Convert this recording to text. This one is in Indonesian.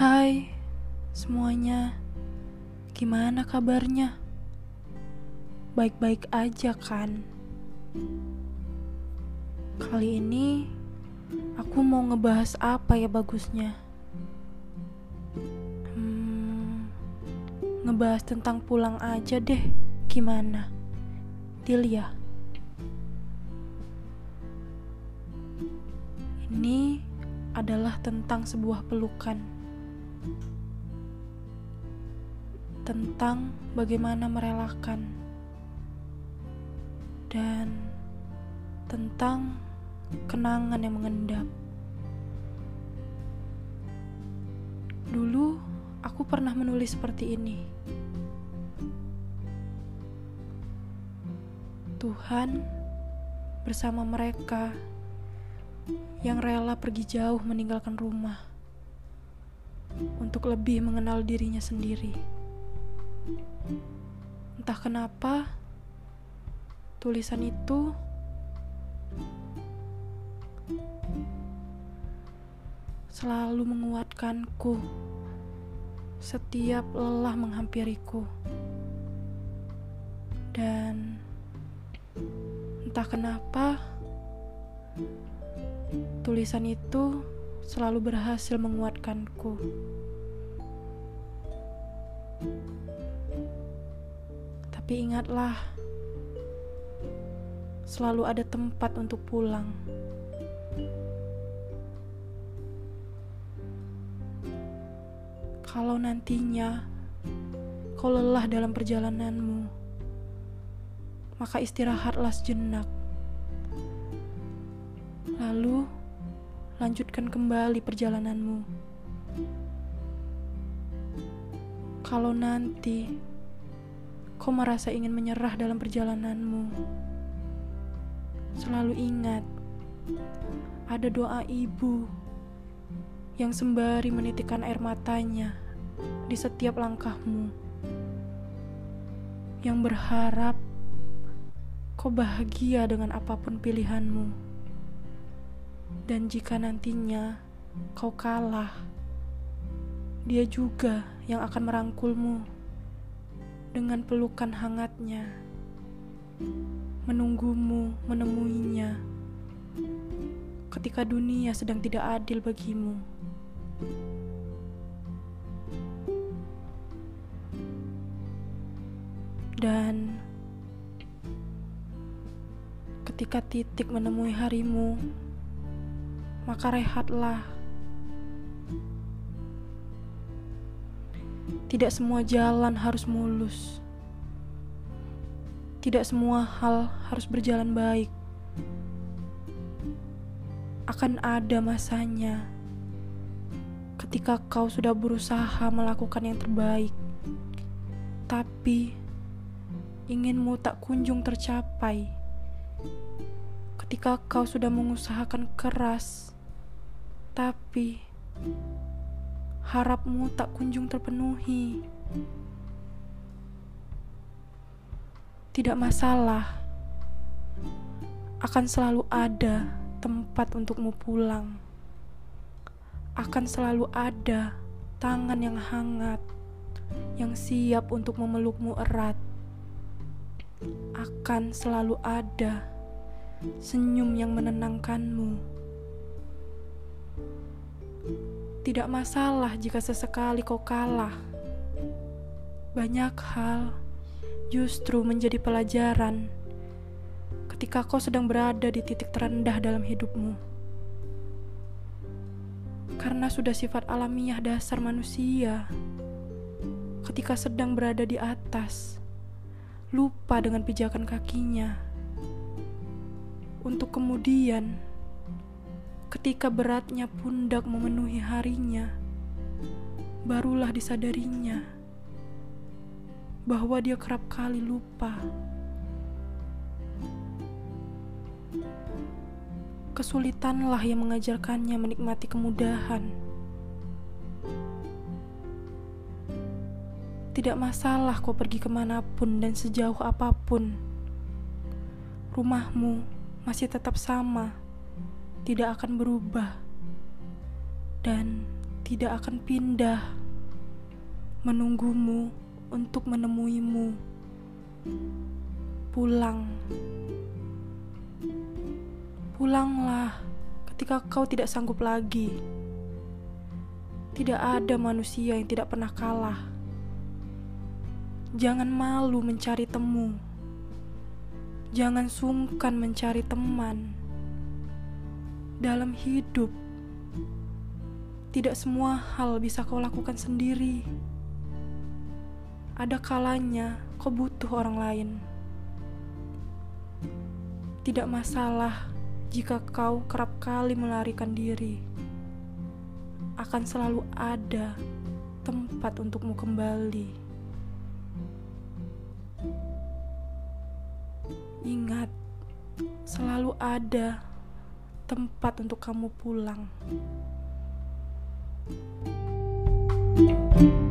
Hai semuanya, gimana kabarnya? Baik-baik aja kan? Kali ini aku mau ngebahas apa ya bagusnya? Hmm, ngebahas tentang pulang aja deh, gimana? Deal ya? Ini adalah tentang sebuah pelukan tentang bagaimana merelakan dan tentang kenangan yang mengendap. Dulu aku pernah menulis seperti ini. Tuhan bersama mereka yang rela pergi jauh meninggalkan rumah untuk lebih mengenal dirinya sendiri. Entah kenapa, tulisan itu selalu menguatkanku setiap lelah menghampiriku. Dan entah kenapa, tulisan itu selalu berhasil menguatkanku. Tapi ingatlah, selalu ada tempat untuk pulang. Kalau nantinya kau lelah dalam perjalananmu, maka istirahatlah sejenak. Lalu, lanjutkan kembali perjalananmu. Kalau nanti kau merasa ingin menyerah dalam perjalananmu, selalu ingat ada doa ibu yang sembari menitikkan air matanya di setiap langkahmu, yang berharap kau bahagia dengan apa pun pilihanmu. Dan jika nantinya kau kalah, dia juga yang akan merangkulmu dengan pelukan hangatnya, menunggumu menemuinya ketika dunia sedang tidak adil bagimu. Dan ketika titik menemui harimu, maka rehatlah. Tidak semua jalan harus mulus. Tidak semua hal harus berjalan baik. Akan ada masanya ketika kau sudah berusaha melakukan yang terbaik, tapi inginmu tak kunjung tercapai. Ketika kau sudah mengusahakan keras, tapi harapmu tak kunjung terpenuhi. Tidak masalah, akan selalu ada tempat untukmu pulang. Akan selalu ada tangan yang hangat yang siap untuk memelukmu erat. Akan selalu ada senyum yang menenangkanmu tidak masalah jika sesekali kau kalah. Banyak hal justru menjadi pelajaran ketika kau sedang berada di titik terendah dalam hidupmu. Karena sudah sifat alamiah dasar manusia, ketika sedang berada di atas, lupa dengan pijakan kakinya, untuk kemudian Ketika beratnya pundak memenuhi harinya, barulah disadarinya bahwa dia kerap kali lupa. Kesulitanlah yang mengajarkannya menikmati kemudahan. Tidak masalah kau pergi ke mana pun dan sejauh apa pun, rumahmu masih tetap sama tidak akan berubah dan tidak akan pindah menunggumu untuk menemuimu. Pulang, pulanglah ketika kau tidak sanggup lagi. Tidak ada manusia yang tidak pernah kalah. Jangan malu mencari temu. Jangan sungkan mencari teman. Dalam hidup, tidak semua hal bisa kau lakukan sendiri. Ada kalanya kau butuh orang lain. Tidak masalah jika kau kerap kali melarikan diri akan selalu ada tempat untukmu kembali. Ingat, selalu ada tempat untuk kamu pulang. thank you